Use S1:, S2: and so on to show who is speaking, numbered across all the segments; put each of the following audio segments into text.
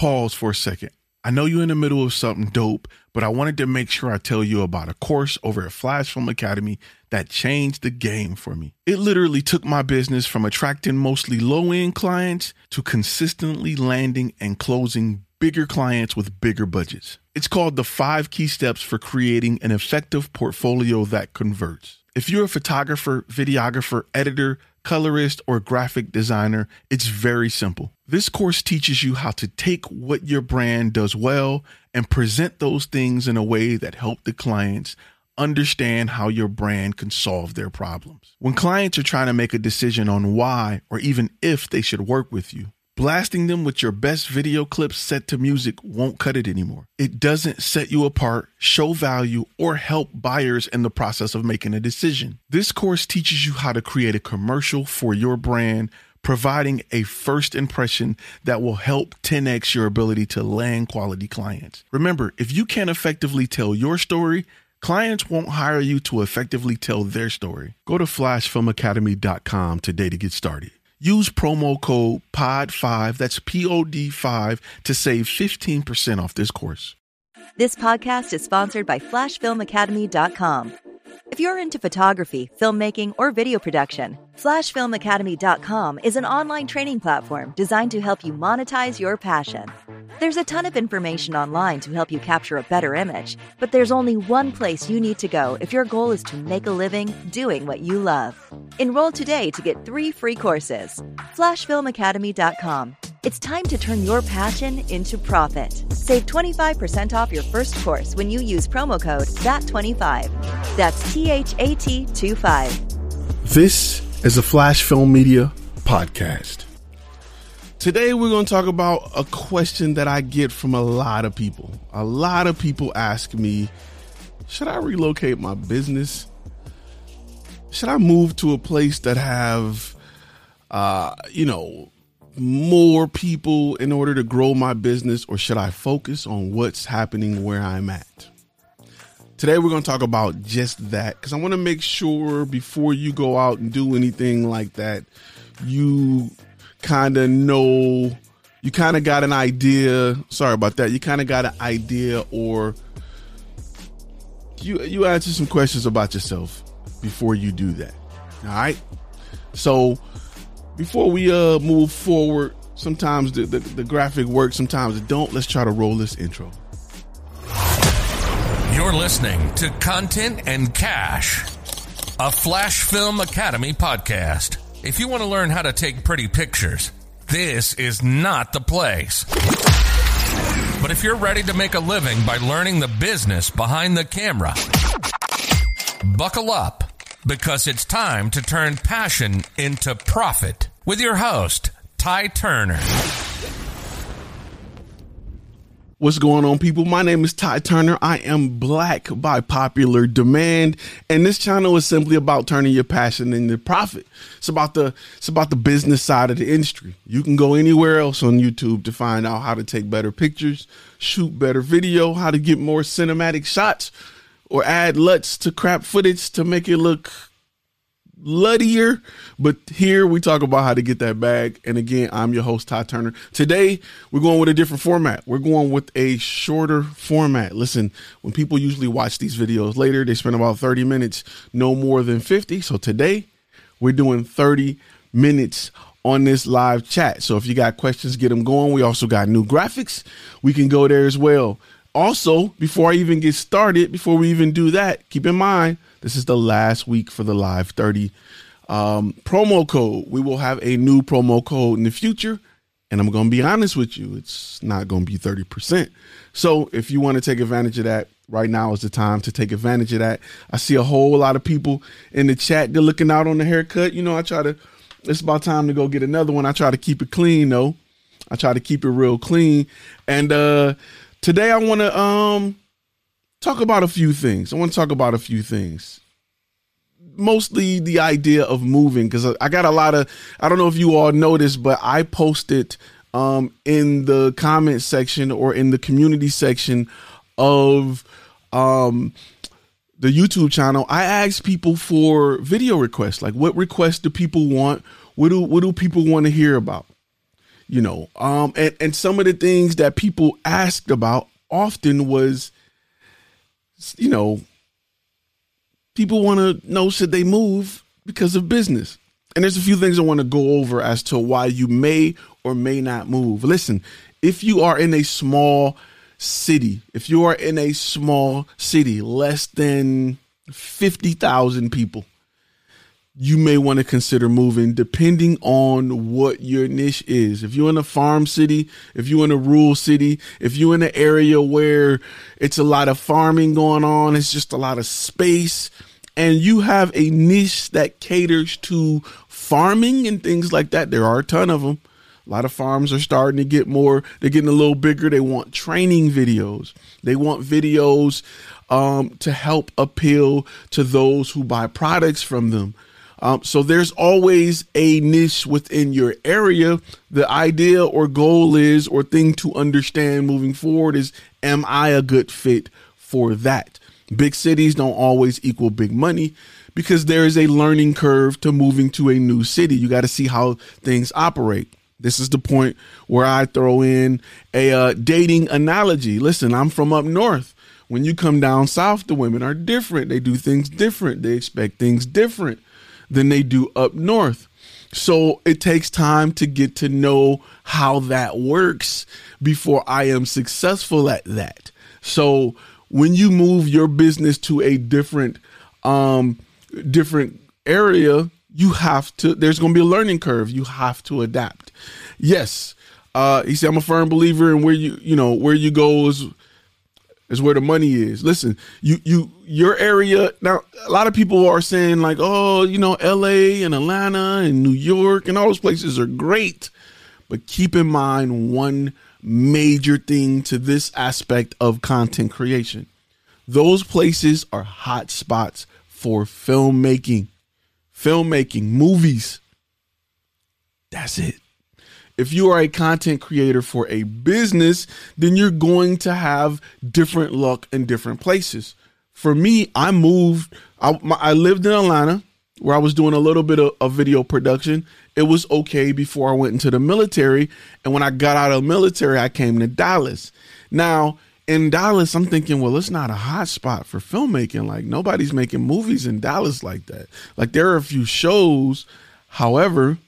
S1: pause for a second. I know you're in the middle of something dope, but I wanted to make sure I tell you about a course over at Flash Film Academy that changed the game for me. It literally took my business from attracting mostly low end clients to consistently landing and closing bigger clients with bigger budgets. It's called the five key steps for creating an effective portfolio that converts. If you're a photographer, videographer, editor, colorist, or graphic designer, it's very simple. This course teaches you how to take what your brand does well and present those things in a way that help the clients understand how your brand can solve their problems. When clients are trying to make a decision on why or even if they should work with you, blasting them with your best video clips set to music won't cut it anymore. It doesn't set you apart, show value, or help buyers in the process of making a decision. This course teaches you how to create a commercial for your brand, providing a first impression that will help 10x your ability to land quality clients. Remember, if you can't effectively tell your story, Clients won't hire you to effectively tell their story. Go to flashfilmacademy.com today to get started. Use promo code POD5, that's P O D 5, to save 15% off this course.
S2: This podcast is sponsored by FlashFilmAcademy.com. If you're into photography, filmmaking, or video production, FlashFilmAcademy.com is an online training platform designed to help you monetize your passion. There's a ton of information online to help you capture a better image, but there's only one place you need to go if your goal is to make a living doing what you love. Enroll today to get three free courses. FlashFilmAcademy.com. It's time to turn your passion into profit. Save 25% off your first course when you use promo code THAT25. That's T H A T 25.
S1: This is a Flash Film Media podcast. Today, we're going to talk about a question that I get from a lot of people. A lot of people ask me, should I relocate my business? Should I move to a place that have, uh, you know, more people in order to grow my business, or should I focus on what's happening where I'm at? Today, we're going to talk about just that because I want to make sure before you go out and do anything like that, you kind of know, you kind of got an idea. Sorry about that. You kind of got an idea, or you you answer some questions about yourself before you do that. All right. So before we uh move forward, sometimes the, the, the graphic works, sometimes it don't. Let's try to roll this intro.
S3: You're listening to Content and Cash, a Flash Film Academy podcast. If you want to learn how to take pretty pictures, this is not the place. But if you're ready to make a living by learning the business behind the camera, buckle up because it's time to turn passion into profit with your host, Ty Turner.
S1: What's going on, people? My name is Ty Turner. I am black by popular demand, and this channel is simply about turning your passion into profit. It's about the it's about the business side of the industry. You can go anywhere else on YouTube to find out how to take better pictures, shoot better video, how to get more cinematic shots, or add LUTs to crap footage to make it look luddier. But here we talk about how to get that bag. And again, I'm your host, Ty Turner. Today, we're going with a different format. We're going with a shorter format. Listen, when people usually watch these videos later, they spend about 30 minutes, no more than 50. So today, we're doing 30 minutes on this live chat. So if you got questions, get them going. We also got new graphics. We can go there as well. Also, before I even get started, before we even do that, keep in mind this is the last week for the live 30 um, promo code. We will have a new promo code in the future. And I'm going to be honest with you, it's not going to be 30%. So if you want to take advantage of that, right now is the time to take advantage of that. I see a whole lot of people in the chat. They're looking out on the haircut. You know, I try to, it's about time to go get another one. I try to keep it clean though. I try to keep it real clean. And, uh, today I want to um talk about a few things. I want to talk about a few things. Mostly the idea of moving because I got a lot of I don't know if you all noticed, but I posted um in the comment section or in the community section of um the YouTube channel, I asked people for video requests. Like what requests do people want? What do what do people want to hear about? you know um and and some of the things that people asked about often was you know people want to know should they move because of business. And there's a few things i want to go over as to why you may or may not move. Listen if you are in a small city if you are in a small city less than 50,000 people you may want to consider moving depending on what your niche is. If you're in a farm city, if you're in a rural city, if you're in an area where it's a lot of farming going on, it's just a lot of space, and you have a niche that caters to farming and things like that, there are a ton of them. A lot of farms are starting to get more, they're getting a little bigger. They want training videos, they want videos um, to help appeal to those who buy products from them. Um, so there's always a niche within your area. The idea or goal is, or thing to understand moving forward is, am I a good fit for that? Big cities don't always equal big money because there is a learning curve to moving to a new city. You got to see how things operate. This is the point where I throw in a uh, dating analogy. Listen, I'm from up north. When you come down south, the women are different. They do things different. They expect things different than they do up north. So it takes time to get to know how that works before I am successful at that. So when you move your business to a different um different area, you have to there's going to be a learning curve. You have to adapt. Yes. Uh he said I'm a firm believer in where you you know where you go is is where the money is. Listen, you you your area now. A lot of people are saying like, oh, you know, L.A. and Atlanta and New York and all those places are great, but keep in mind one major thing to this aspect of content creation. Those places are hot spots for filmmaking, filmmaking, movies. That's it if you are a content creator for a business, then you're going to have different luck in different places. For me, I moved, I, my, I lived in Atlanta where I was doing a little bit of, of, video production. It was okay before I went into the military. And when I got out of the military, I came to Dallas. Now, in Dallas, I'm thinking, well, it's not a hot spot for filmmaking. Like, nobody's making movies in Dallas like that. Like, there are a few shows. However,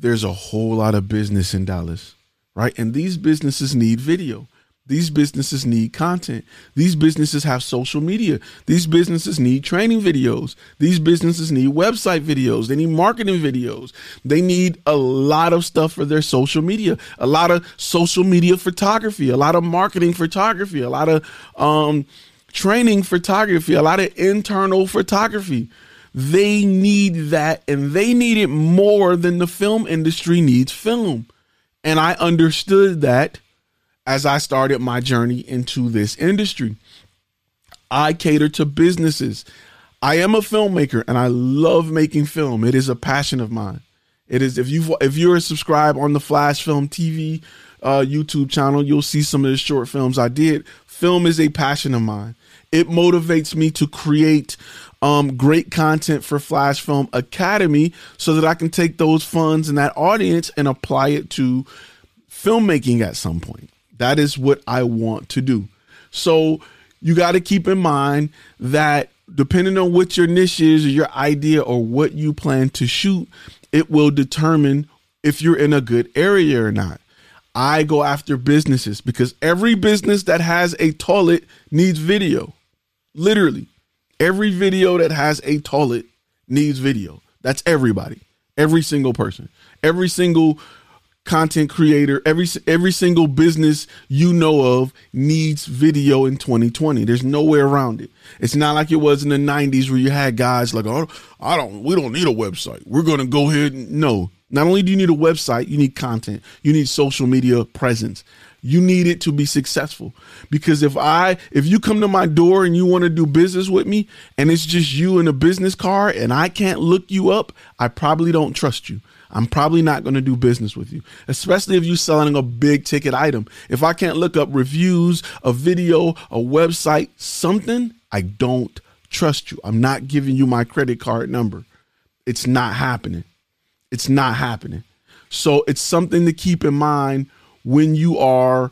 S1: there's a whole lot of business in Dallas, right? And these businesses need video. These businesses need content. These businesses have social media. These businesses need training videos. These businesses need website videos. They need marketing videos. They need a lot of stuff for their social media, a lot of social media photography, a lot of marketing photography, a lot of um, training photography, a lot of internal photography. They need that and they need it more than the film industry needs film. And I understood that as I started my journey into this industry. I cater to businesses. I am a filmmaker and I love making film. It is a passion of mine. It is if you if you're a subscribed on the Flash Film TV uh, YouTube channel, you'll see some of the short films I did. Film is a passion of mine. It motivates me to create um, great content for Flash Film Academy so that I can take those funds and that audience and apply it to filmmaking at some point. That is what I want to do. So you got to keep in mind that depending on what your niche is or your idea or what you plan to shoot, it will determine if you're in a good area or not. I go after businesses because every business that has a toilet needs video. Literally. Every video that has a toilet needs video. That's everybody. Every single person. Every single content creator, every every single business you know of needs video in 2020. There's no way around it. It's not like it was in the 90s where you had guys like, "Oh, I don't we don't need a website. We're going to go ahead and no. Not only do you need a website, you need content. You need social media presence. You need it to be successful. Because if i if you come to my door and you want to do business with me and it's just you in a business card and i can't look you up i probably don't trust you. I'm probably not going to do business with you. Especially if you're selling a big ticket item. If i can't look up reviews a video a website something i don't trust you. I'm not giving you my credit card number. It's not happening it's not happening So it's something to keep in mind when you are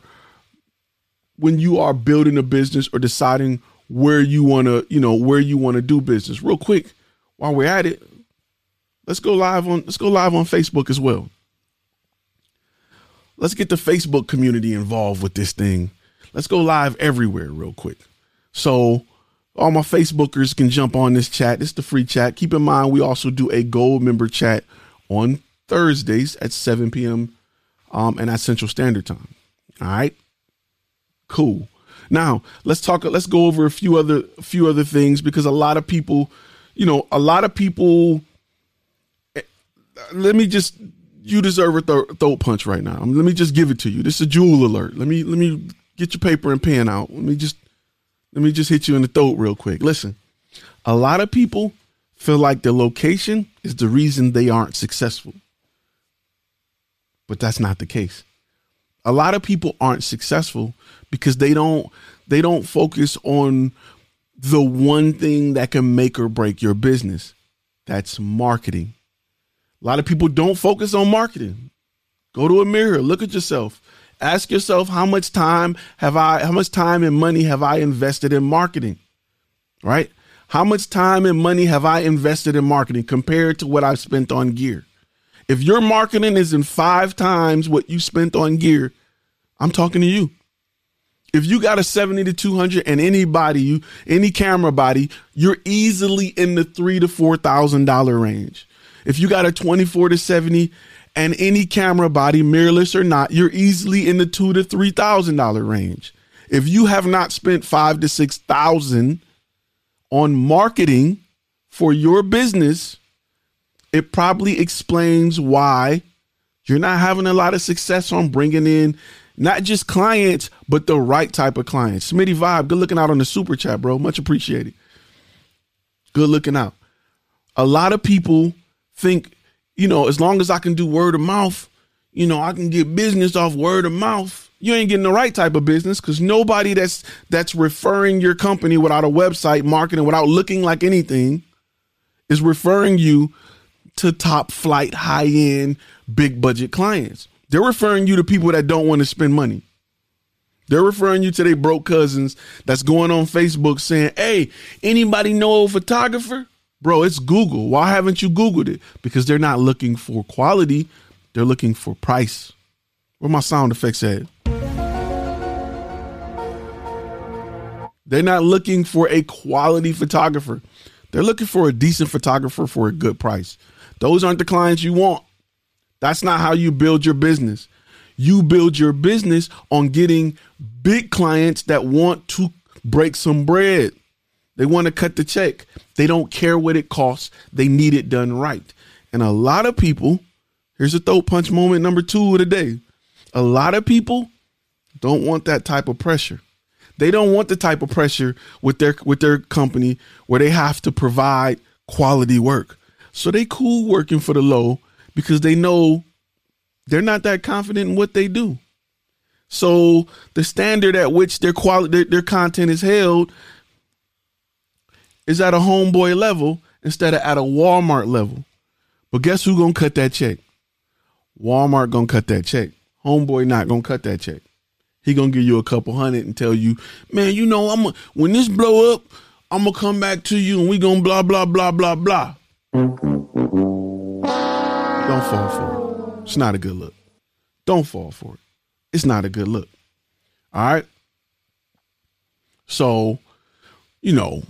S1: when you are building a business or deciding where you want to, you know, where you want to do business. Real quick, while we're at it, let's go live on let's go live on Facebook as well. Let's get the Facebook community involved with this thing. Let's go live everywhere real quick. So all my Facebookers can jump on this chat. It's the free chat. Keep in mind, we also do a gold member chat on Thursdays at 7 p.m. Um, and at Central Standard Time. All right. Cool. Now let's talk. Let's go over a few other a few other things because a lot of people, you know, a lot of people. Eh, let me just. You deserve a th- throat punch right now. Let me just give it to you. This is a jewel alert. Let me let me get your paper and pen out. Let me just let me just hit you in the throat real quick. Listen, a lot of people feel like the location is the reason they aren't successful. But that's not the case. A lot of people aren't successful because they don't they don't focus on the one thing that can make or break your business. That's marketing. A lot of people don't focus on marketing. Go to a mirror, look at yourself. Ask yourself how much time have I how much time and money have I invested in marketing? Right? How much time and money have I invested in marketing compared to what I've spent on gear? If your marketing is in 5 times what you spent on gear, I'm talking to you. If you got a 70 to 200 and anybody you any camera body, you're easily in the 3 to 4,000 dollar range. If you got a 24 to 70 and any camera body, mirrorless or not, you're easily in the two to three thousand dollar range. If you have not spent five to six thousand on marketing for your business, it probably explains why you're not having a lot of success on bringing in not just clients, but the right type of clients. Smitty Vibe, good looking out on the super chat, bro. Much appreciated. Good looking out. A lot of people think you know, as long as I can do word of mouth, you know, I can get business off word of mouth. You ain't getting the right type of business because nobody that's that's referring your company without a website, marketing, without looking like anything, is referring you to top flight, high end, big budget clients. They're referring you to people that don't want to spend money. They're referring you to their broke cousins that's going on Facebook saying, Hey, anybody know a photographer? Bro, it's Google. Why haven't you Googled it? Because they're not looking for quality, they're looking for price. Where my sound effects at? They're not looking for a quality photographer. They're looking for a decent photographer for a good price. Those aren't the clients you want. That's not how you build your business. You build your business on getting big clients that want to break some bread. They want to cut the check. They don't care what it costs. They need it done right. And a lot of people, here's a throat punch moment number two of the day. A lot of people don't want that type of pressure. They don't want the type of pressure with their with their company where they have to provide quality work. So they cool working for the low because they know they're not that confident in what they do. So the standard at which their quality their, their content is held is at a homeboy level instead of at a Walmart level. But guess who gonna cut that check? Walmart gonna cut that check. Homeboy not gonna cut that check. He gonna give you a couple hundred and tell you, man, you know, I'm a, when this blow up, I'm gonna come back to you and we gonna blah blah blah blah blah. Don't fall for it. It's not a good look. Don't fall for it. It's not a good look. All right. So, you know,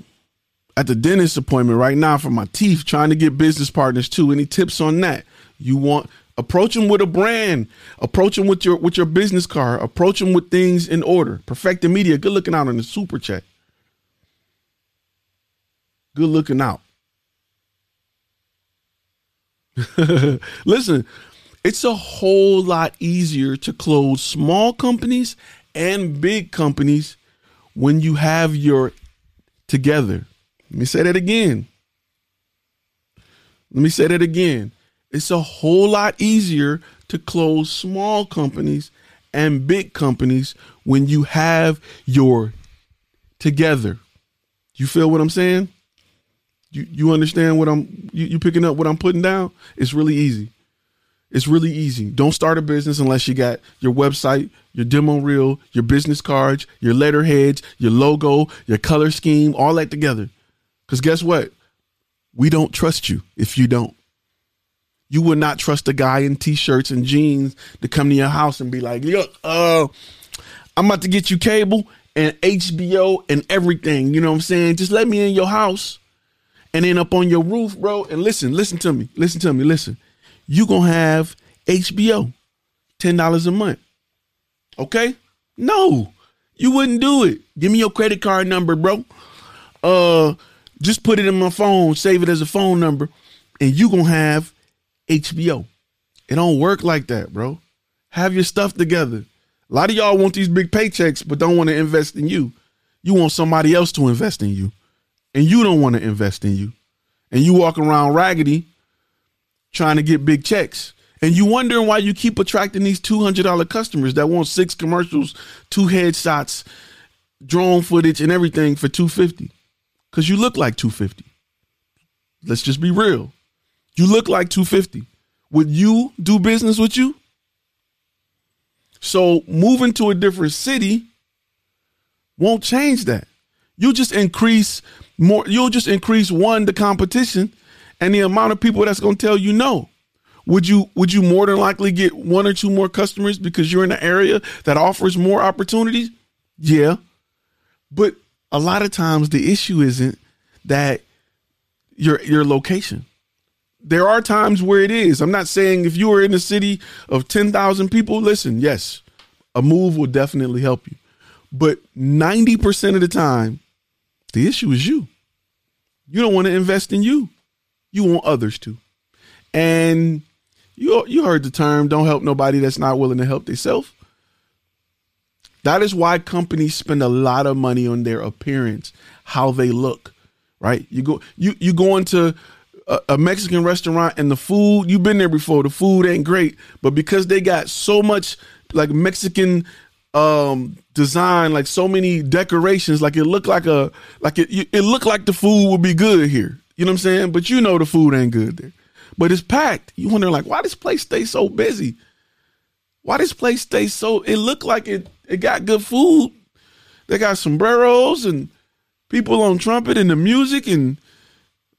S1: at the dentist appointment right now for my teeth, trying to get business partners too. Any tips on that? You want approach them with a brand, approach them with your with your business card, approach them with things in order. Perfect the Media, good looking out on the super chat. Good looking out. Listen, it's a whole lot easier to close small companies and big companies when you have your together. Let me say that again. Let me say that again. It's a whole lot easier to close small companies and big companies when you have your together. You feel what I'm saying? You you understand what I'm you, you picking up what I'm putting down? It's really easy. It's really easy. Don't start a business unless you got your website, your demo reel, your business cards, your letterheads, your logo, your color scheme, all that together. Because guess what? We don't trust you if you don't. You would not trust a guy in t-shirts and jeans to come to your house and be like, "Look, uh, I'm about to get you cable and HBO and everything." You know what I'm saying? Just let me in your house and then up on your roof, bro. And listen, listen to me, listen to me, listen. You gonna have HBO, ten dollars a month. Okay? No, you wouldn't do it. Give me your credit card number, bro. Uh, just put it in my phone, save it as a phone number, and you gonna have HBO. It don't work like that, bro. Have your stuff together. A lot of y'all want these big paychecks, but don't want to invest in you. You want somebody else to invest in you, and you don't want to invest in you. And you walk around raggedy trying to get big checks. And you wondering why you keep attracting these $200 customers that want six commercials, two headshots, drone footage and everything for 250 cuz you look like 250. Let's just be real. You look like 250. Would you do business with you? So moving to a different city won't change that. You'll just increase more you'll just increase one the competition and the amount of people that's going to tell you no. Would you would you more than likely get one or two more customers because you're in an area that offers more opportunities? Yeah. But a lot of times the issue isn't that your your location. There are times where it is. I'm not saying if you are in a city of 10,000 people, listen, yes, a move will definitely help you. But 90% of the time, the issue is you. You don't want to invest in you. You want others to. And you you heard the term don't help nobody that's not willing to help themselves. That is why companies spend a lot of money on their appearance, how they look, right? You go you you go into a, a Mexican restaurant and the food, you've been there before, the food ain't great, but because they got so much like Mexican um design like so many decorations like it looked like a like it it looked like the food would be good here you know what i'm saying? But you know the food ain't good there. But it's packed. You wonder like why this place stay so busy? Why this place stay so it looked like it it got good food. They got sombreros and people on trumpet and the music and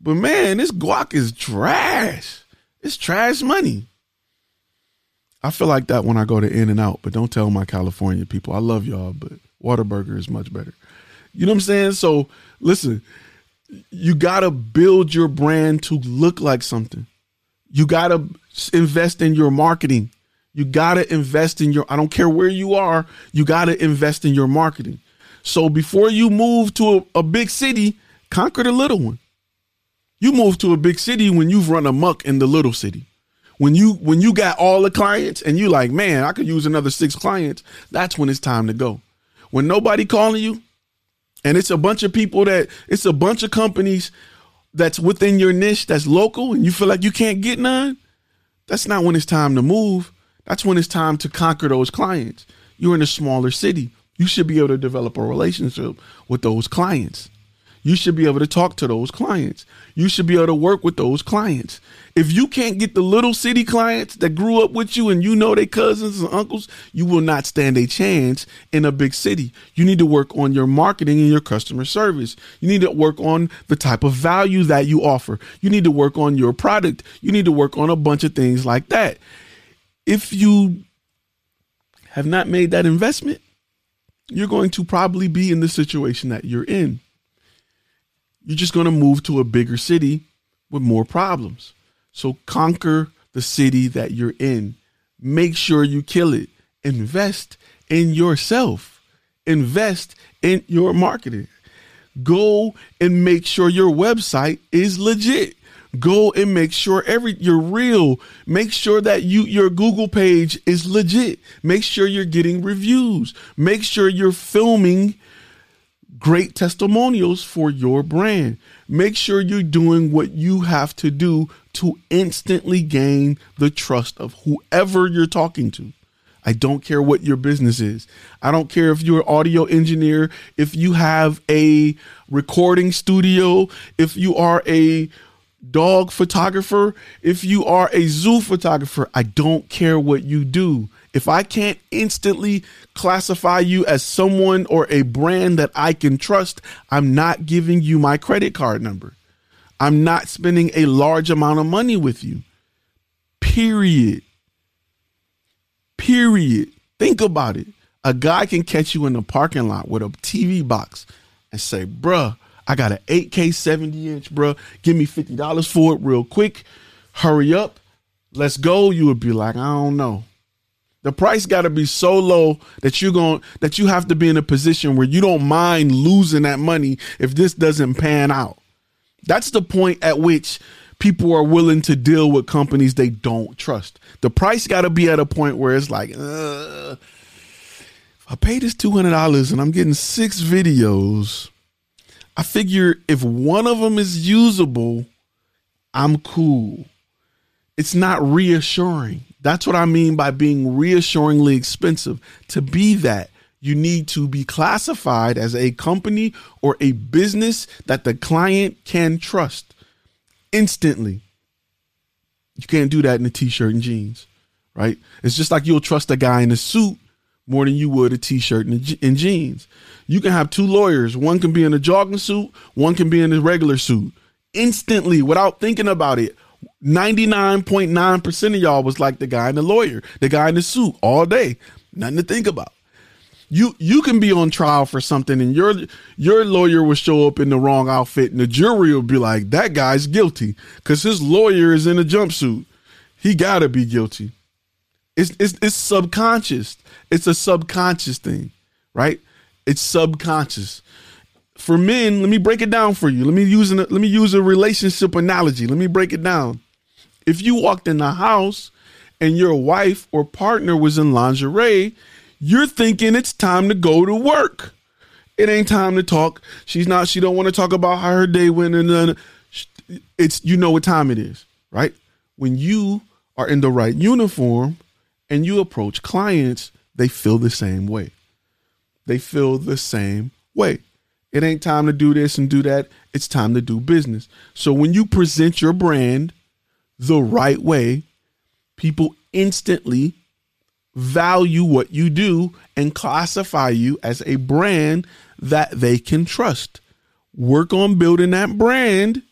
S1: but man this guac is trash it's trash money I feel like that when I go to In and Out, but don't tell my California people. I love y'all, but Whataburger is much better. You know what I'm saying? So listen, you gotta build your brand to look like something. You gotta invest in your marketing. You gotta invest in your. I don't care where you are. You gotta invest in your marketing. So before you move to a, a big city, conquer the little one. You move to a big city when you've run amok in the little city when you when you got all the clients and you like, man, I could use another six clients, that's when it's time to go. When nobody calling you, and it's a bunch of people that it's a bunch of companies that's within your niche that's local and you feel like you can't get none, that's not when it's time to move. That's when it's time to conquer those clients. You're in a smaller city. You should be able to develop a relationship with those clients. You should be able to talk to those clients. You should be able to work with those clients. If you can't get the little city clients that grew up with you and you know their cousins and uncles, you will not stand a chance in a big city. You need to work on your marketing and your customer service. You need to work on the type of value that you offer. You need to work on your product. You need to work on a bunch of things like that. If you have not made that investment, you're going to probably be in the situation that you're in you're just going to move to a bigger city with more problems. So conquer the city that you're in. Make sure you kill it. Invest in yourself. Invest in your marketing. Go and make sure your website is legit. Go and make sure every you're real. Make sure that you your Google page is legit. Make sure you're getting reviews. Make sure you're filming great testimonials for your brand. Make sure you're doing what you have to do to instantly gain the trust of whoever you're talking to. I don't care what your business is. I don't care if you're an audio engineer, if you have a recording studio, if you are a dog photographer, if you are a zoo photographer, I don't care what you do. If I can't instantly classify you as someone or a brand that I can trust, I'm not giving you my credit card number. I'm not spending a large amount of money with you. Period. Period. Think about it. A guy can catch you in the parking lot with a TV box and say, bruh, I got an 8K 70 inch, bruh. Give me $50 for it real quick. Hurry up. Let's go. You would be like, I don't know. The price got to be so low that you're going that you have to be in a position where you don't mind losing that money if this doesn't pan out. That's the point at which people are willing to deal with companies they don't trust. The price got to be at a point where it's like, I paid this two hundred dollars and I'm getting six videos. I figure if one of them is usable, I'm cool. It's not reassuring. That's what I mean by being reassuringly expensive. To be that, you need to be classified as a company or a business that the client can trust instantly. You can't do that in a t shirt and jeans, right? It's just like you'll trust a guy in a suit more than you would a t-shirt and, and, jeans. You can have two lawyers. One can be in a jogging suit. One can be in a regular suit. Instantly, without thinking about it, 99.9% of y'all was like the guy in the lawyer, the guy in the suit all day. Nothing to think about. You you can be on trial for something and your your lawyer will show up in the wrong outfit and the jury will be like, that guy's guilty because his lawyer is in a jumpsuit. He gotta be guilty. It's, it's it's subconscious. It's a subconscious thing, right? It's subconscious. For men, let me break it down for you. Let me use an, let me use a relationship analogy. Let me break it down. If you walked in the house and your wife or partner was in lingerie, you're thinking it's time to go to work. It ain't time to talk. She's not. She don't want to talk about how her day went, and it's you know what time it is, right? When you are in the right uniform and you approach clients, they feel the same way. They feel the same way. It ain't time to do this and do that. It's time to do business. So when you present your brand the right way, people instantly value what you do and classify you as a brand that they can trust. Work on building that brand,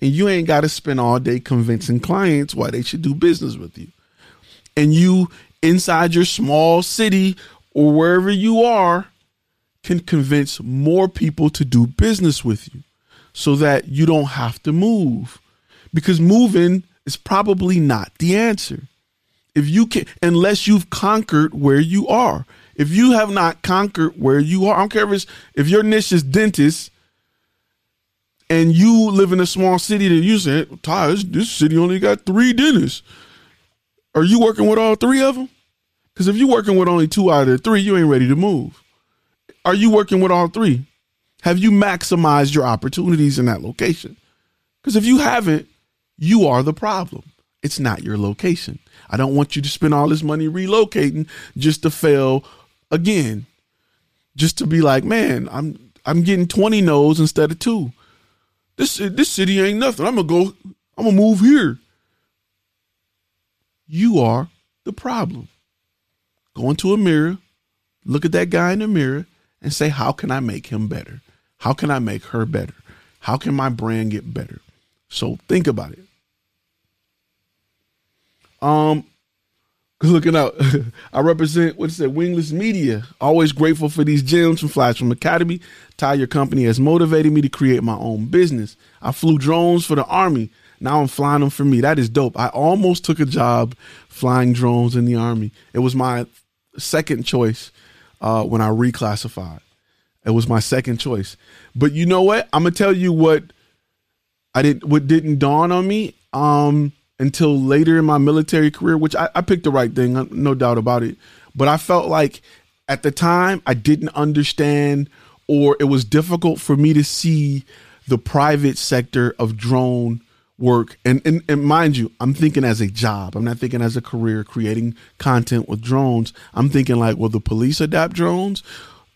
S1: and you ain't got to spend all day convincing clients why they should do business with you and you inside your small city or wherever you are can convince more people to do business with you so that you don't have to move because moving is probably not the answer if you can unless you've conquered where you are if you have not conquered where you are i don't care if it's if your niche is dentist and you live in a small city that you say Ty, this, this city only got three dentists are you working with all three of them? Because if you're working with only two out of the three, you ain't ready to move. Are you working with all three? Have you maximized your opportunities in that location? Because if you haven't, you are the problem. It's not your location. I don't want you to spend all this money relocating just to fail again. Just to be like, man, I'm I'm getting 20 no's instead of two. This this city ain't nothing. I'm gonna go. I'm gonna move here. You are the problem. Go into a mirror, look at that guy in the mirror, and say, How can I make him better? How can I make her better? How can my brand get better? So think about it. Um, looking out, I represent what's it, Wingless Media. Always grateful for these gems from Flash Film Academy. Ty, your company has motivated me to create my own business. I flew drones for the Army. Now I'm flying them for me. That is dope. I almost took a job flying drones in the army. It was my second choice uh, when I reclassified. It was my second choice. But you know what? I'm gonna tell you what I didn't what didn't dawn on me um, until later in my military career, which I, I picked the right thing, uh, no doubt about it. But I felt like at the time I didn't understand or it was difficult for me to see the private sector of drone work and, and and mind you i'm thinking as a job i'm not thinking as a career creating content with drones i'm thinking like will the police adapt drones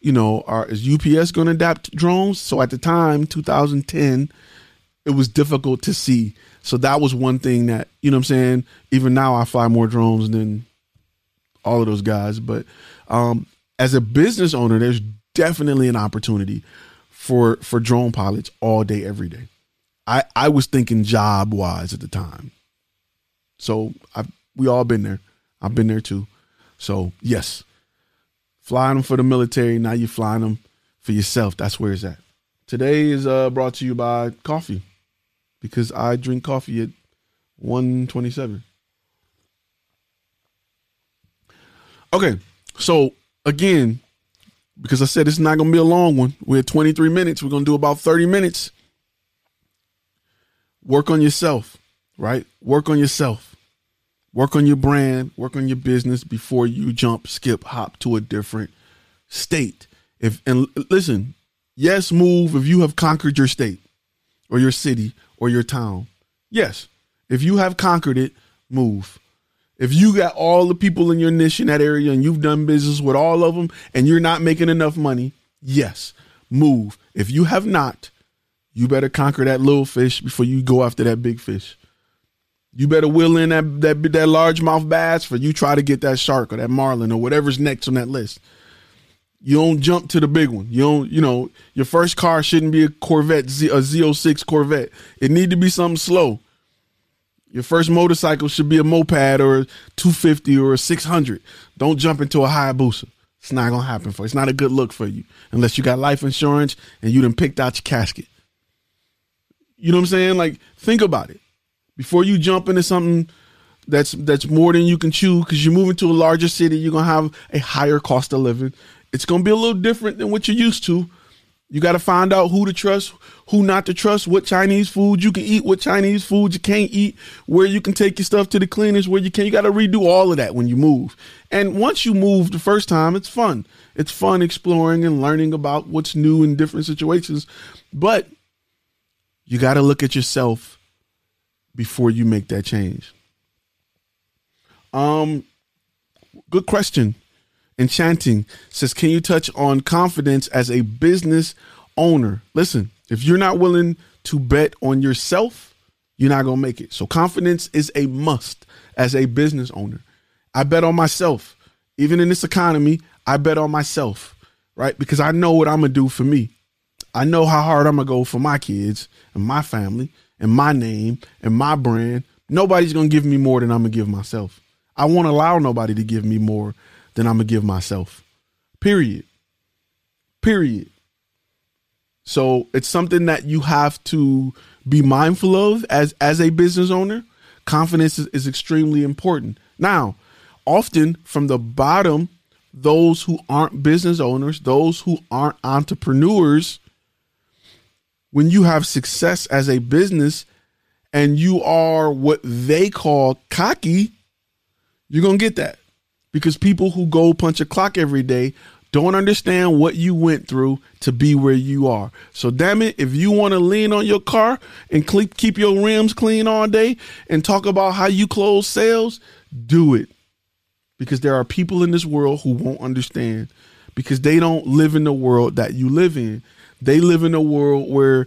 S1: you know are is ups going to adapt drones so at the time 2010 it was difficult to see So that was one thing that, you know I'm saying? Even now I fly more drones than all of those guys. But um, as a business owner, there's definitely an opportunity for for drone pilots all day, every day. I, I was thinking job wise at the time. So I we all been there. I've been there too. So yes, flying them for the military. Now you're flying them for yourself. That's where it's at. Today is uh, brought to you by coffee because I drink coffee at 127. Okay, so again, because I said it's not to be a long one. We're at 23 minutes. We're to do about 30 minutes. Work on yourself, right? Work on yourself. Work on your brand, work on your business before you jump, skip, hop to a different state. If and listen, yes, move if you have conquered your state or your city or your town. Yes. If you have conquered it, move. If you got all the people in your niche in that area and you've done business with all of them and you're not making enough money, yes, move. If you have not, you better conquer that little fish before you go after that big fish. You better will in that that that largemouth bass for you try to get that shark or that marlin or whatever's next on that list. You don't jump to the big one. You don't, you know, your first car shouldn't be a Corvette, a Z06 Corvette. It need to be something slow. Your first motorcycle should be a moped or a 250 or a 600. Don't jump into a Hayabusa. It's not gonna happen for you. It's not a good look for you unless you got life insurance and you done picked out your casket. You know what I'm saying? Like, think about it before you jump into something that's that's more than you can chew because you're moving to a larger city. You're gonna have a higher cost of living. It's gonna be a little different than what you're used to. You got to find out who to trust, who not to trust, what Chinese food you can eat, what Chinese food you can't eat, where you can take your stuff to the cleaners, where you can. You got to redo all of that when you move. And once you move the first time, it's fun. It's fun exploring and learning about what's new in different situations. But you got to look at yourself before you make that change. Um, good question. Enchanting says, Can you touch on confidence as a business owner? Listen, if you're not willing to bet on yourself, you're not going to make it. So, confidence is a must as a business owner. I bet on myself. Even in this economy, I bet on myself, right? Because I know what I'm going to do for me. I know how hard I'm going to go for my kids and my family and my name and my brand. Nobody's going to give me more than I'm going to give myself. I won't allow nobody to give me more than I'm gonna give myself. Period. Period. So it's something that you have to be mindful of as as a business owner. Confidence is, is extremely important. Now, often from the bottom, those who aren't business owners, those who aren't entrepreneurs, when you have success as a business and you are what they call cocky, you're going to get that because people who go punch a clock every day don't understand what you went through to be where you are. So damn it, if you want to lean on your car and keep your rims clean all day and talk about how you close sales, do it. Because there are people in this world who won't understand because they don't live in the world that you live in. They live in a world where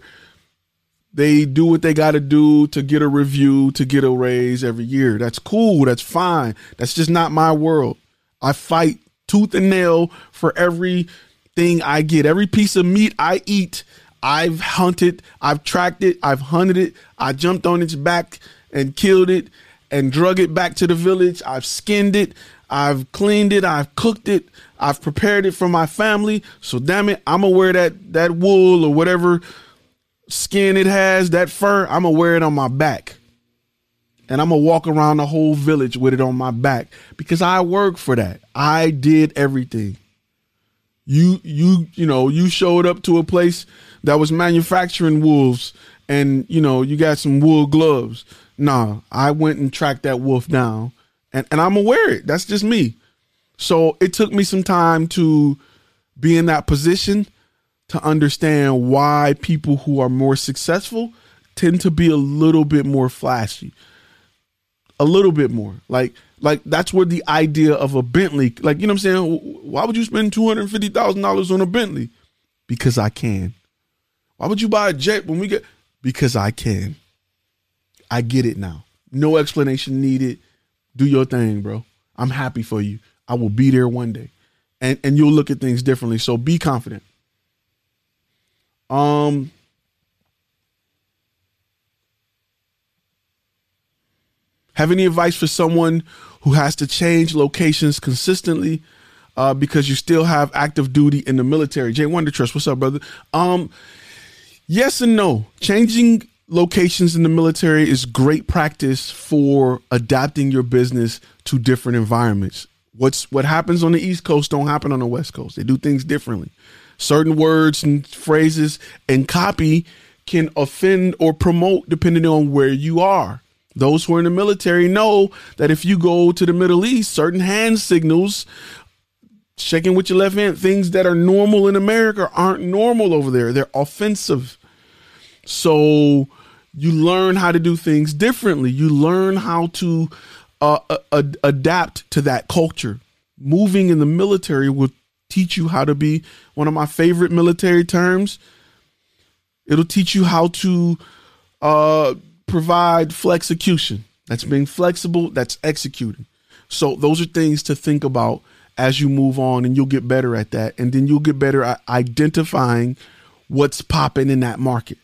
S1: they do what they got to do to get a review, to get a raise every year. That's cool. That's fine. That's just not my world. I fight tooth and nail for everything I get, every piece of meat I eat. I've hunted, I've tracked it, I've hunted it, I jumped on its back and killed it and drug it back to the village. I've skinned it, I've cleaned it, I've cooked it, I've prepared it for my family. So damn it, I'm gonna wear that that wool or whatever skin it has, that fur, I'm gonna wear it on my back. And I'm gonna walk around the whole village with it on my back because I work for that. I did everything. You you you know, you showed up to a place that was manufacturing wolves and you know, you got some wool gloves. Nah, I went and tracked that wolf down and, and I'm aware it. That's just me. So it took me some time to be in that position to understand why people who are more successful tend to be a little bit more flashy. A little bit more. Like like that's where the idea of a Bentley, like you know what I'm saying? Why would you spend $250,000 on a Bentley? Because I can. Why would you buy a jet when we get because I can. I get it now. No explanation needed. Do your thing, bro. I'm happy for you. I will be there one day. And and you'll look at things differently. So be confident. Um Have any advice for someone who has to change locations consistently uh, because you still have active duty in the military? Jay Wonder Trust, what's up, brother? Um, yes and no. Changing locations in the military is great practice for adapting your business to different environments. What's what happens on the East Coast don't happen on the West Coast. They do things differently. Certain words and phrases and copy can offend or promote depending on where you are. Those who are in the military know that if you go to the Middle East, certain hand signals, shaking with your left hand, things that are normal in America aren't normal over there. They're offensive. So you learn how to do things differently. You learn how to uh, adapt to that culture. Moving in the military will teach you how to be one of my favorite military terms. It'll teach you how to uh, provide flexecution. That's being flexible, that's executing. So those are things to think about as you move on and you'll get better at that. And then you'll get better at identifying what's popping in that market.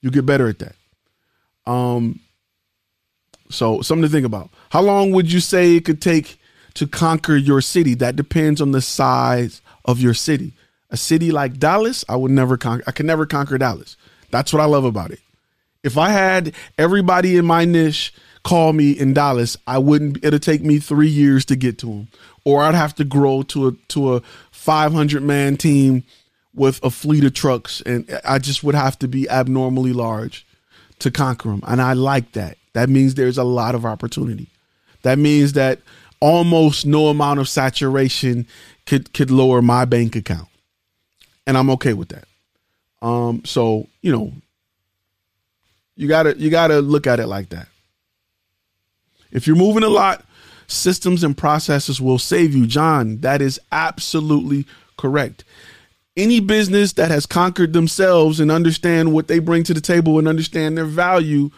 S1: You'll get better at that. Um so something to think about. How long would you say it could take to conquer your city? That depends on the size of your city. A city like Dallas, I would never conquer I could never conquer Dallas. That's what I love about it. If I had everybody in my niche call me in Dallas, I wouldn't. It'll take me three years to get to them, or I'd have to grow to a to a 500 man team with a fleet of trucks, and I just would have to be abnormally large to conquer them. And I like that. That means there's a lot of opportunity. That means that almost no amount of saturation could could lower my bank account, and I'm okay with that. Um, so you know, you gotta you gotta look at it like that. If you're moving a lot, systems and processes will save you. John, that is absolutely correct. Any business that has conquered themselves and understand what they bring to the table and understand their value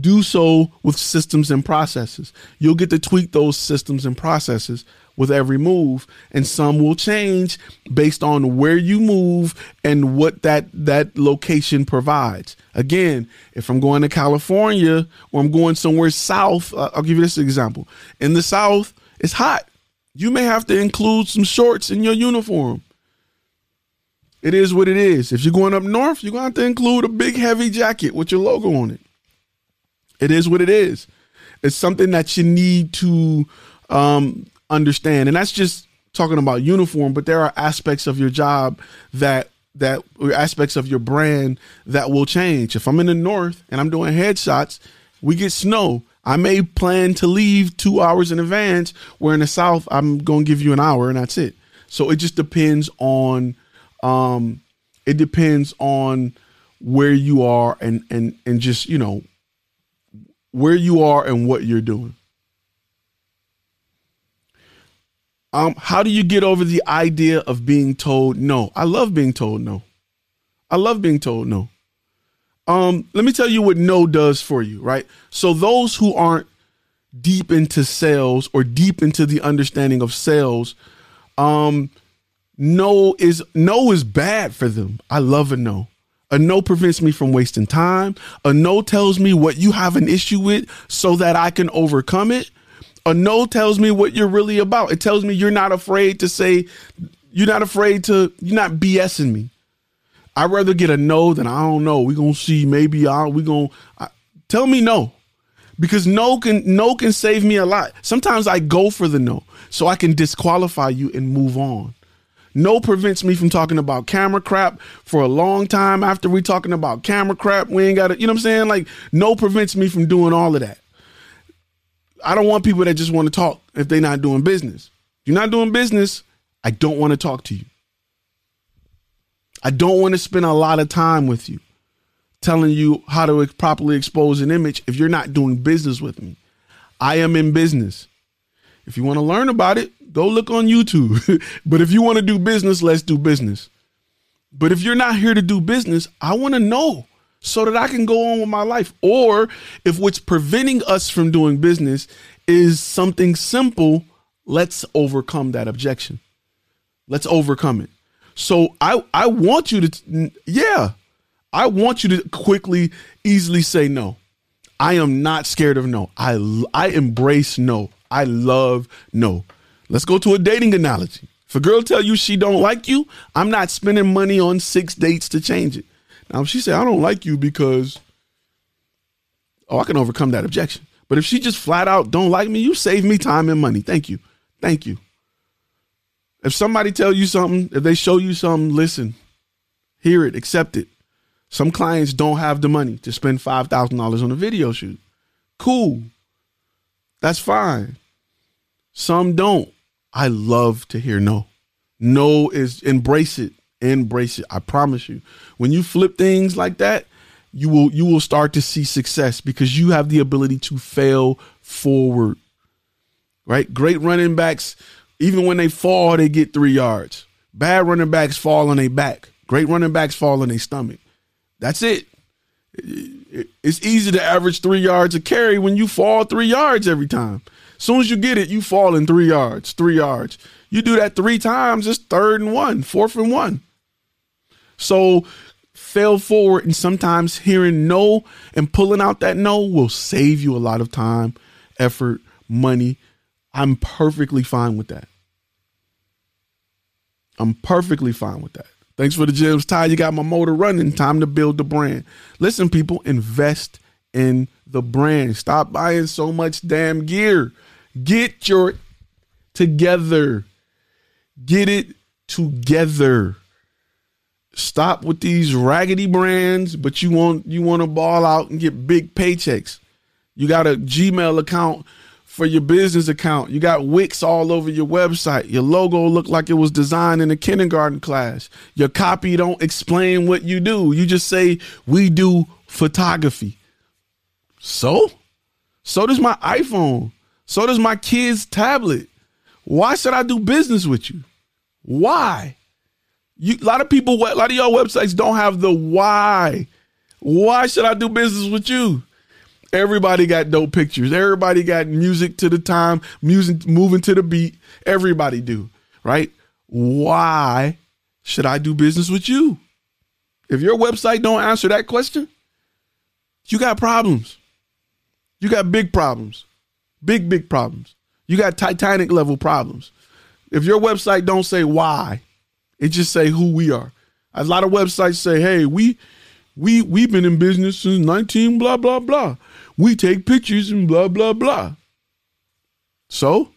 S1: do so with systems and processes. You'll get to tweak those systems and processes with every move and some will change based on where you move and what that that location provides. Again if i'm going to california or i'm going somewhere south uh, i'll give you this example. In the south it's hot. You may have to include some shorts in your uniform it is what it is if you're going up north you're going to have to include a big heavy jacket with your logo on it it is what it is it's something that you need to um, understand. And that's just talking about uniform, but there are aspects of your job that that aspects of your brand that will change. If I'm in the north and I'm doing headshots, we get snow. I may plan to leave two hours in advance, where in the south I'm gonna give you an hour and that's it. So it just depends on um it depends on where you are and and and just, you know, where you are and what you're doing. Um, how do you get over the idea of being told no? I love being told no. I love being told no. Um, let me tell you what no does for you, right? So those who aren't deep into sales or deep into the understanding of sales, um, no is no is bad for them. I love a no. A no prevents me from wasting time. A no tells me what you have an issue with so that I can overcome it. A no tells me what you're really about. It tells me you're not afraid to say, you're not afraid to, you're not BSing me. I'd rather get a no than I don't know. We're gonna see. Maybe I'll we gonna tell me no. Because no can no can save me a lot. Sometimes I go for the no so I can disqualify you and move on. No prevents me from talking about camera crap for a long time after we talking about camera crap. We ain't got to, you know what I'm saying? Like, no prevents me from doing all of that. I don't want people that just want to talk if they're not doing business. You're not doing business, I don't want to talk to you. I don't want to spend a lot of time with you telling you how to properly expose an image if you're not doing business with me. I am in business. If you want to learn about it, go look on YouTube. but if you want to do business, let's do business. But if you're not here to do business, I want to know so that I can go on with my life. Or if what's preventing us from doing business is something simple, let's overcome that objection. Let's overcome it. So I I want you to yeah, I want you to quickly easily say no. I am not scared of no. I I embrace no. I love no. Let's go to a dating analogy. If a girl tell you she don't like you, I'm not spending money on six dates to change it. Now, if she say I don't like you because, oh, I can overcome that objection. But if she just flat out don't like me, you save me time and money. Thank you, thank you. If somebody tell you something, if they show you something, listen, hear it, accept it. Some clients don't have the money to spend five thousand dollars on a video shoot. Cool, that's fine. Some don't. I love to hear no. No is embrace it. Embrace it. I promise you. When you flip things like that, you will you will start to see success because you have the ability to fail forward. Right? Great running backs, even when they fall, they get three yards. Bad running backs fall on their back. Great running backs fall on their stomach. That's it. It's easy to average three yards a carry when you fall three yards every time. Soon as you get it, you fall in three yards, three yards. You do that three times, it's third and one, fourth and one. So fail forward, and sometimes hearing no and pulling out that no will save you a lot of time, effort, money. I'm perfectly fine with that. I'm perfectly fine with that. Thanks for the gems, Ty. You got my motor running. Time to build the brand. Listen, people, invest in the brand. Stop buying so much damn gear. Get your together. Get it together. Stop with these raggedy brands, but you want you want to ball out and get big paychecks. You got a Gmail account for your business account. You got Wix all over your website. Your logo looked like it was designed in a kindergarten class. Your copy don't explain what you do. You just say we do photography. So? So does my iPhone. So does my kid's tablet. Why should I do business with you? Why? You, a lot of people, a lot of y'all websites don't have the why. Why should I do business with you? Everybody got dope pictures. Everybody got music to the time, music moving to the beat. Everybody do, right? Why should I do business with you? If your website don't answer that question, you got problems. You got big problems. Big, big problems. You got Titanic level problems. If your website don't say why, it just say who we are. A lot of websites say, "Hey, we we we've been in business since 19 blah blah blah. We take pictures and blah blah blah." So,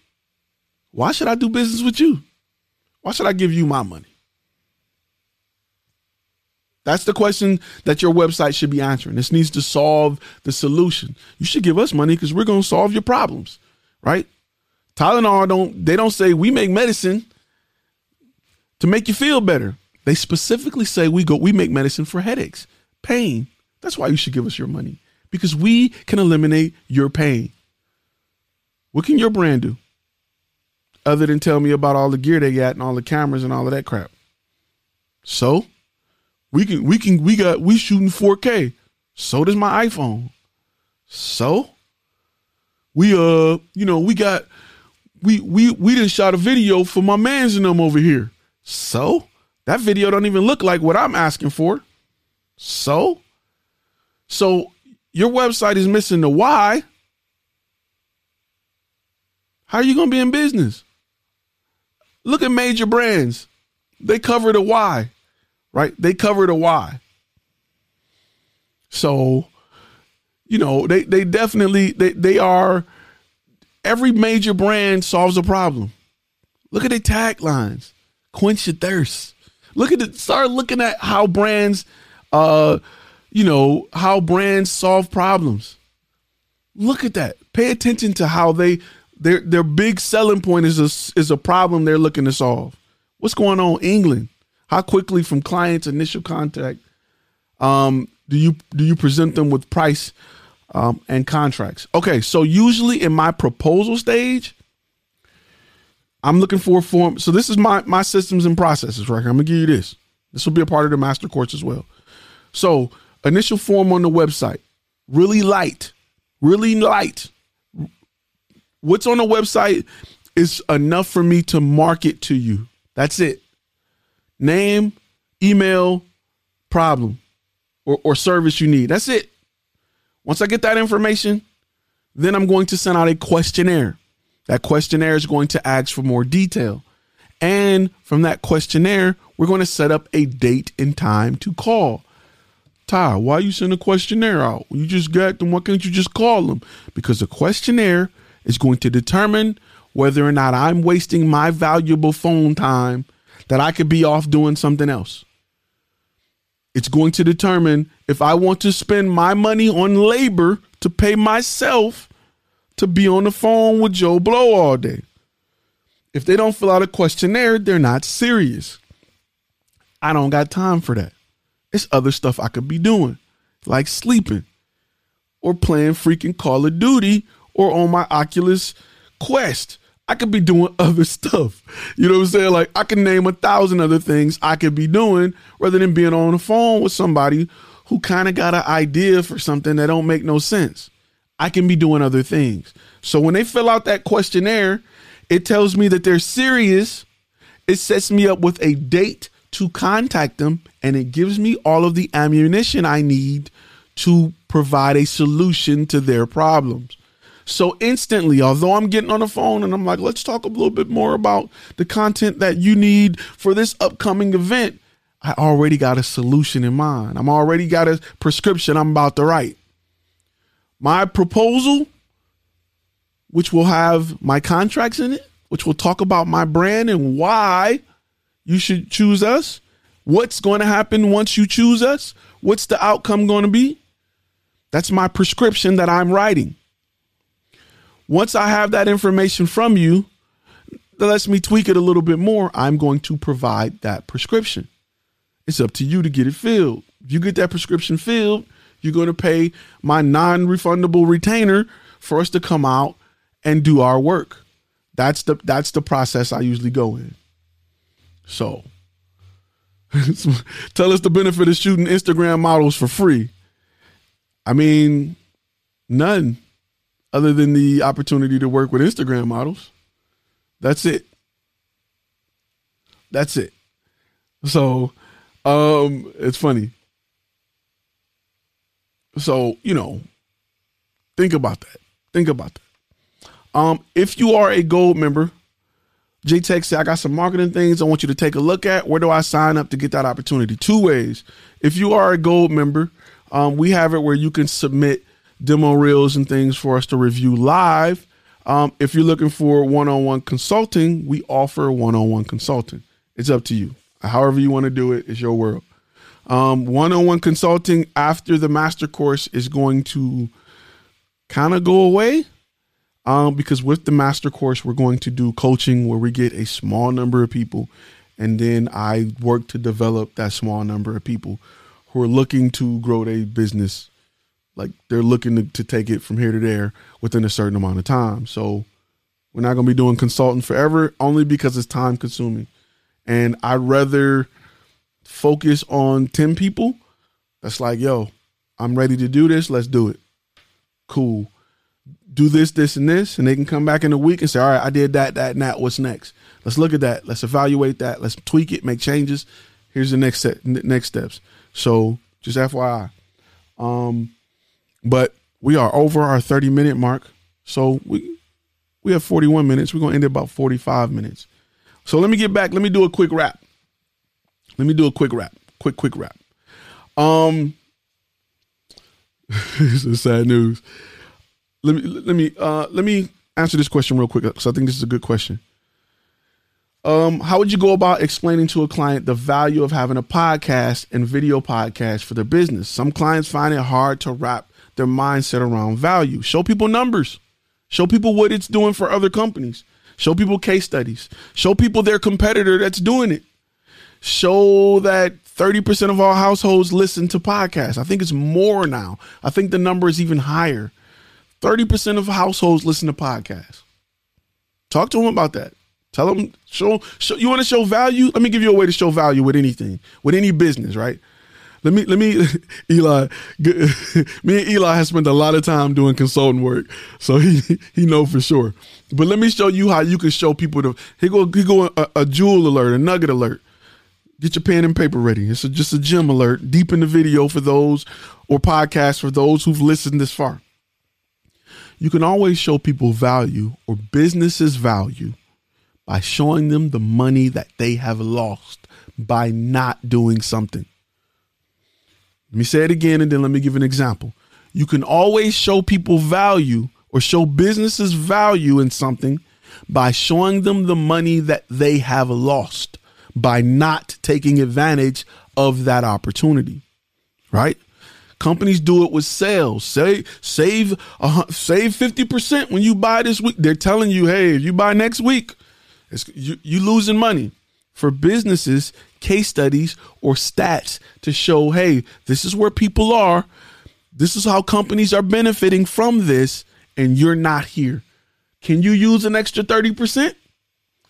S1: why should I do business with you? Why should I give you my money? That's the question that your website should be answering. This needs to solve the solution. You should give us money because we're going to solve your problems, right? Tylenol don't they don't say we make medicine to make you feel better. They specifically say we go we make medicine for headaches, pain. That's why you should give us your money because we can eliminate your pain. What can your brand do? Other than tell me about all the gear they got and all the cameras and all of that crap. So, we can we can we got we shooting 4K. So does my iPhone. So we uh you know we got we we we didn't shot a video for my man's and them over here. So that video don't even look like what I'm asking for. So so your website is missing the why. How are you gonna be in business? Look at major brands. They cover the why right? They covered a why. So, you know, they they definitely they they are every major brand solves a problem. Look at their taglines. Quench your thirst. Look at it. Start looking at how brands uh you know, how brands solve problems. Look at that. Pay attention to how they their their big selling point is a, is a problem they're looking to solve. What's going on England? How quickly from client's initial contact um, do you do you present them with price um, and contracts? Okay, so usually in my proposal stage, I'm looking for a form. So this is my my systems and processes right here. I'm gonna give you this. This will be a part of the master course as well. So initial form on the website. Really light, really light. What's on the website is enough for me to market to you. That's it. Name, email, problem, or, or service you need. That's it. Once I get that information, then I'm going to send out a questionnaire. That questionnaire is going to ask for more detail. And from that questionnaire, we're going to set up a date and time to call. Ty, why you send a questionnaire out? You just got them. Why can't you just call them? Because the questionnaire is going to determine whether or not I'm wasting my valuable phone time that I could be off doing something else. It's going to determine if I want to spend my money on labor to pay myself to be on the phone with Joe Blow all day. If they don't fill out a questionnaire, they're not serious. I don't got time for that. It's other stuff I could be doing, like sleeping or playing freaking Call of Duty or on my Oculus Quest. I could be doing other stuff. You know what I'm saying? Like I can name a thousand other things I could be doing rather than being on the phone with somebody who kind of got an idea for something that don't make no sense. I can be doing other things. So when they fill out that questionnaire, it tells me that they're serious. It sets me up with a date to contact them and it gives me all of the ammunition I need to provide a solution to their problems. So instantly, although I'm getting on the phone and I'm like, let's talk a little bit more about the content that you need for this upcoming event, I already got a solution in mind. I'm already got a prescription I'm about to write. My proposal, which will have my contracts in it, which will talk about my brand and why you should choose us, what's going to happen once you choose us, what's the outcome going to be. That's my prescription that I'm writing. Once I have that information from you, that lets me tweak it a little bit more, I'm going to provide that prescription. It's up to you to get it filled. If you get that prescription filled, you're going to pay my non refundable retainer for us to come out and do our work. That's the that's the process I usually go in. So tell us the benefit of shooting Instagram models for free. I mean, none other than the opportunity to work with Instagram models. That's it. That's it. So, um, it's funny. So, you know, think about that. Think about that. Um, if you are a gold member, J Tech said, I got some marketing things I want you to take a look at. Where do I sign up to get that opportunity? Two ways. If you are a gold member, um, we have it where you can submit demo reels and things for us to review live. Um, if you're looking for one-on-one consulting, we offer one-on-one consulting. It's up to you. However you want to do it, it's your world. Um, one-on-one consulting after the master course is going to kind of go away. Um, because with the master course, we're going to do coaching where we get a small number of people, and then I work to develop that small number of people who are looking to grow their business like they're looking to, to take it from here to there within a certain amount of time. So we're not going to be doing consulting forever only because it's time consuming. And I'd rather focus on 10 people that's like, yo, I'm ready to do this. Let's do it. Cool. Do this, this, and this. And they can come back in a week and say, all right, I did that, that, and that. What's next? Let's look at that. Let's evaluate that. Let's tweak it, make changes. Here's the next set, next steps. So just FYI. Um, but we are over our 30 minute mark. So we we have 41 minutes. We're gonna end at about 45 minutes. So let me get back. Let me do a quick wrap. Let me do a quick wrap. Quick, quick wrap. Um this is sad news. Let me let me uh let me answer this question real quick because I think this is a good question. Um, how would you go about explaining to a client the value of having a podcast and video podcast for their business? Some clients find it hard to wrap their mindset around value. Show people numbers. Show people what it's doing for other companies. Show people case studies. Show people their competitor that's doing it. Show that 30% of all households listen to podcasts. I think it's more now. I think the number is even higher. 30% of households listen to podcasts. Talk to them about that. Tell them, show, show you want to show value? Let me give you a way to show value with anything, with any business, right? Let me let me Eli me and Eli have spent a lot of time doing consulting work, so he he know for sure. But let me show you how you can show people the he go he go a, a jewel alert, a nugget alert. Get your pen and paper ready. It's a, just a gem alert deep in the video for those or podcast for those who've listened this far. You can always show people value or businesses value by showing them the money that they have lost by not doing something. Let me say it again and then let me give an example. You can always show people value or show businesses value in something by showing them the money that they have lost by not taking advantage of that opportunity. Right? Companies do it with sales. Say save uh, save 50% when you buy this week. They're telling you, "Hey, if you buy next week, you you losing money." For businesses, case studies or stats to show, "Hey, this is where people are. This is how companies are benefiting from this and you're not here." Can you use an extra 30%?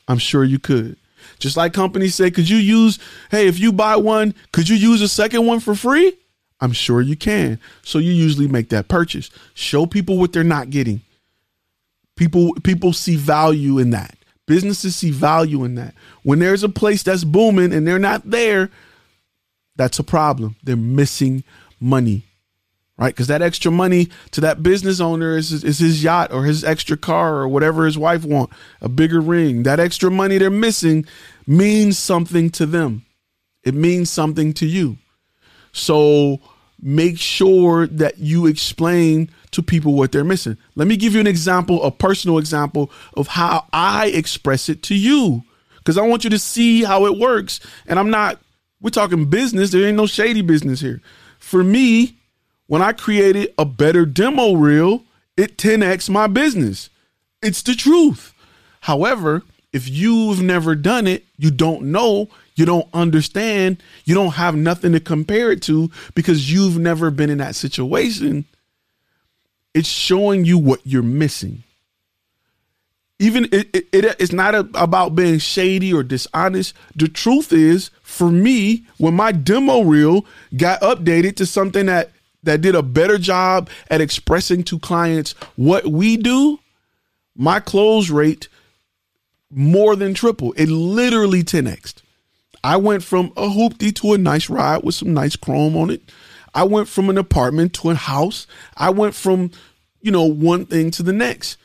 S1: I'm sure you could. Just like companies say, could you use, hey, if you buy one, could you use a second one for free? I'm sure you can. So you usually make that purchase. Show people what they're not getting. People people see value in that. Businesses see value in that. When there's a place that's booming and they're not there, that's a problem. They're missing money. Right? Because that extra money to that business owner is, is his yacht or his extra car or whatever his wife want, a bigger ring. That extra money they're missing means something to them. It means something to you. So make sure that you explain to people what they're missing. Let me give you an example, a personal example of how I express it to you. Because I want you to see how it works. And I'm not, we're talking business. There ain't no shady business here. For me, when I created a better demo reel, it 10x my business. It's the truth. However, if you've never done it, you don't know, you don't understand, you don't have nothing to compare it to because you've never been in that situation. It's showing you what you're missing. Even it, it, it it's not a, about being shady or dishonest. The truth is, for me, when my demo reel got updated to something that that did a better job at expressing to clients what we do, my close rate more than triple. It literally 10x. I went from a hoopty to a nice ride with some nice chrome on it. I went from an apartment to a house. I went from, you know, one thing to the next.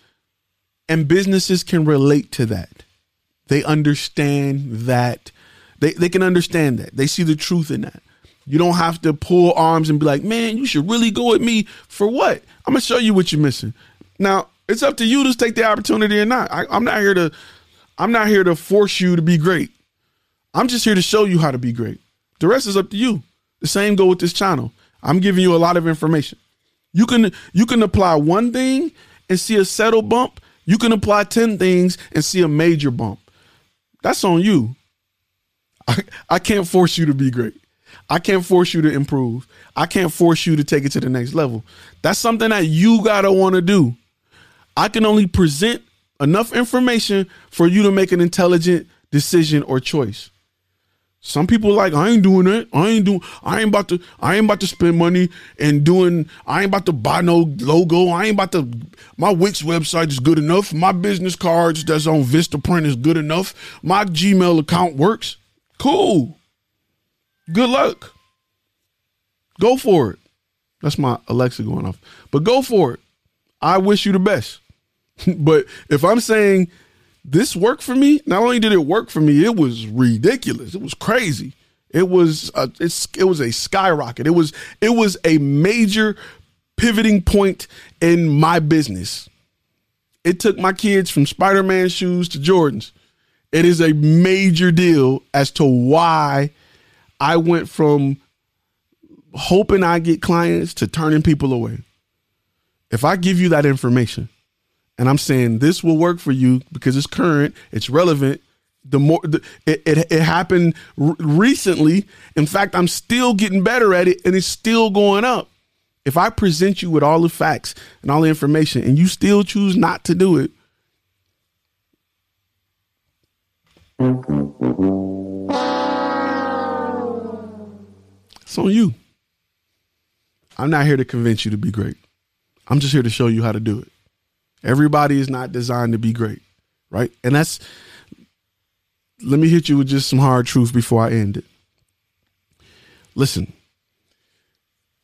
S1: And businesses can relate to that. They understand that. They, they can understand that. They see the truth in that. You don't have to pull arms and be like, man, you should really go with me for what? I'm going to show you what you're missing. Now, it's up to you to take the opportunity or not. I, I'm not here to I'm not here to force you to be great. I'm just here to show you how to be great. The rest is up to you. The same go with this channel. I'm giving you a lot of information. You can you can apply one thing and see a settle bump. You can apply 10 things and see a major bump. That's on you. I, I can't force you to be great. I can't force you to improve. I can't force you to take it to the next level. That's something that you got to want to do. I can only present enough information for you to make an intelligent decision or choice. Some people like I ain't doing that. I ain't doing. I ain't about to. I ain't about to spend money and doing. I ain't about to buy no logo. I ain't about to. My Wix website is good enough. My business cards that's on VistaPrint is good enough. My Gmail account works. Cool. Good luck. Go for it. That's my Alexa going off. But go for it. I wish you the best. but if I'm saying this worked for me, not only did it work for me, it was ridiculous. It was crazy. It was a, it's, it was a skyrocket. It was it was a major pivoting point in my business. It took my kids from Spider-Man shoes to Jordans. It is a major deal as to why I went from hoping I get clients to turning people away. If I give you that information, and I'm saying this will work for you because it's current, it's relevant. The more the, it, it, it happened r- recently. In fact, I'm still getting better at it, and it's still going up. If I present you with all the facts and all the information, and you still choose not to do it, It's on you. I'm not here to convince you to be great. I'm just here to show you how to do it. Everybody is not designed to be great, right? And that's, let me hit you with just some hard truth before I end it. Listen,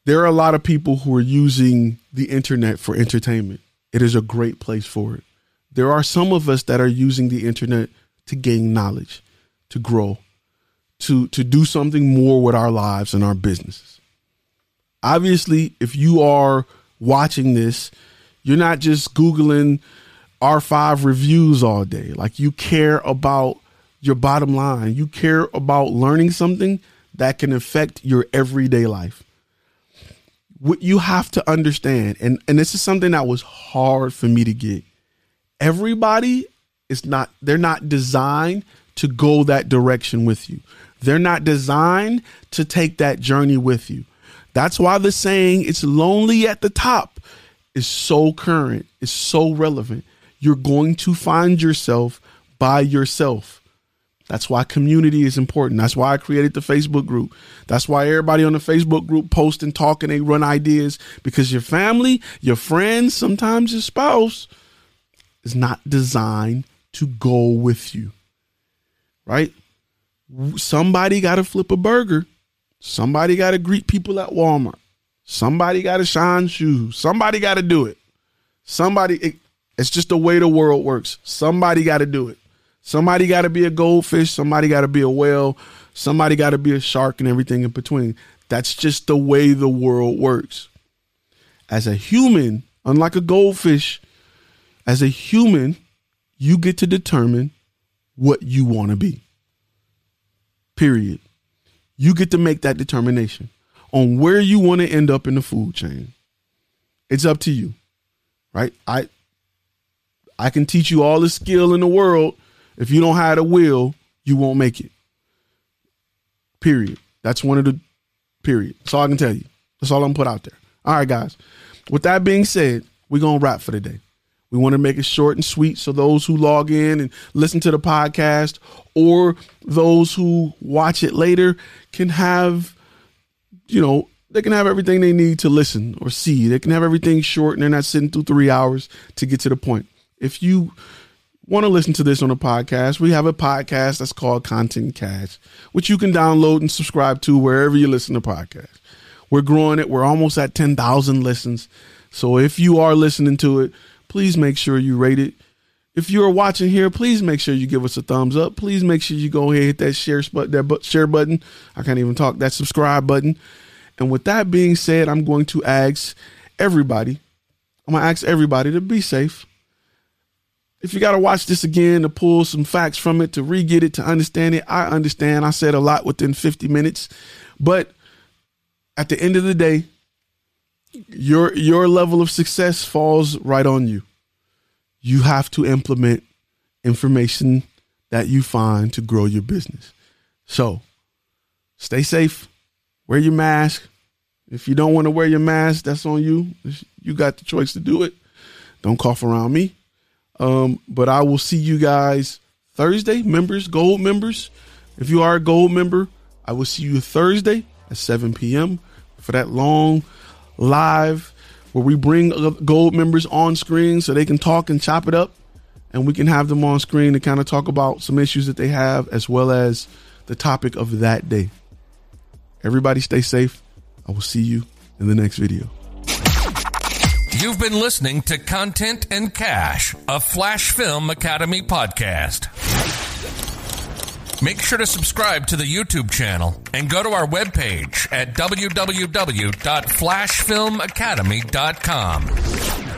S1: there are a lot of people who are using the internet for entertainment. It is a great place for it. There are some of us that are using the internet to gain knowledge, to grow, to to do something more with our lives and our businesses. Obviously, if you are watching this, you're not just googling R5 reviews all day. Like you care about your bottom line. You care about learning something that can affect your everyday life. What you have to understand, and, and this is something that was hard for me to get. Everybody is not, they're not designed to go that direction with you. They're not designed to take that journey with you. That's why the saying, it's lonely at the top, is so current, is so relevant. You're going to find yourself by yourself. That's why community is important. That's why I created the Facebook group. That's why everybody on the Facebook group post and talk and they run ideas because your family, your friends, sometimes your spouse is not designed to go with you. Right? Somebody got to flip a burger. Somebody got to greet people at Walmart. Somebody got to shine shoes. Somebody got to do it. Somebody, it, it's just the way the world works. Somebody got to do it. Somebody got to be a goldfish. Somebody got to be a whale. Somebody got to be a shark and everything in between. That's just the way the world works. As a human, unlike a goldfish, as a human, you get to determine what you want to be. Period. You get to make that determination on where you want to end up in the food chain. It's up to you. Right? I I can teach you all the skill in the world if you don't have the will, you won't make it. Period. That's one of the period. That's all I can tell you. That's all I'm put out there. All right, guys. With that being said, we're gonna wrap for the day. We want to make it short and sweet so those who log in and listen to the podcast or those who watch it later can have, you know, they can have everything they need to listen or see. They can have everything short and they're not sitting through three hours to get to the point. If you want to listen to this on a podcast, we have a podcast that's called Content Cash, which you can download and subscribe to wherever you listen to podcasts. We're growing it. We're almost at 10,000 listens. So if you are listening to it, please make sure you rate it. If you are watching here, please make sure you give us a thumbs up. Please make sure you go ahead hit that share that share button. I can't even talk that subscribe button. And with that being said, I'm going to ask everybody. I'm gonna ask everybody to be safe if you got to watch this again to pull some facts from it, to re get it, to understand it, I understand. I said a lot within 50 minutes. But at the end of the day, your your level of success falls right on you. You have to implement information that you find to grow your business. So stay safe, wear your mask. If you don't want to wear your mask, that's on you. You got the choice to do it. Don't cough around me. Um, but I will see you guys Thursday, members, gold members. If you are a gold member, I will see you Thursday at 7 p.m. for that long live where we bring uh, gold members on screen so they can talk and chop it up and we can have them on screen to kind of talk about some issues that they have as well as the topic of that day. Everybody stay safe. I will see you in the next video.
S3: You've been listening to Content and Cash, a Flash Film Academy podcast. Make sure to subscribe to the YouTube channel and go to our webpage at www.flashfilmacademy.com.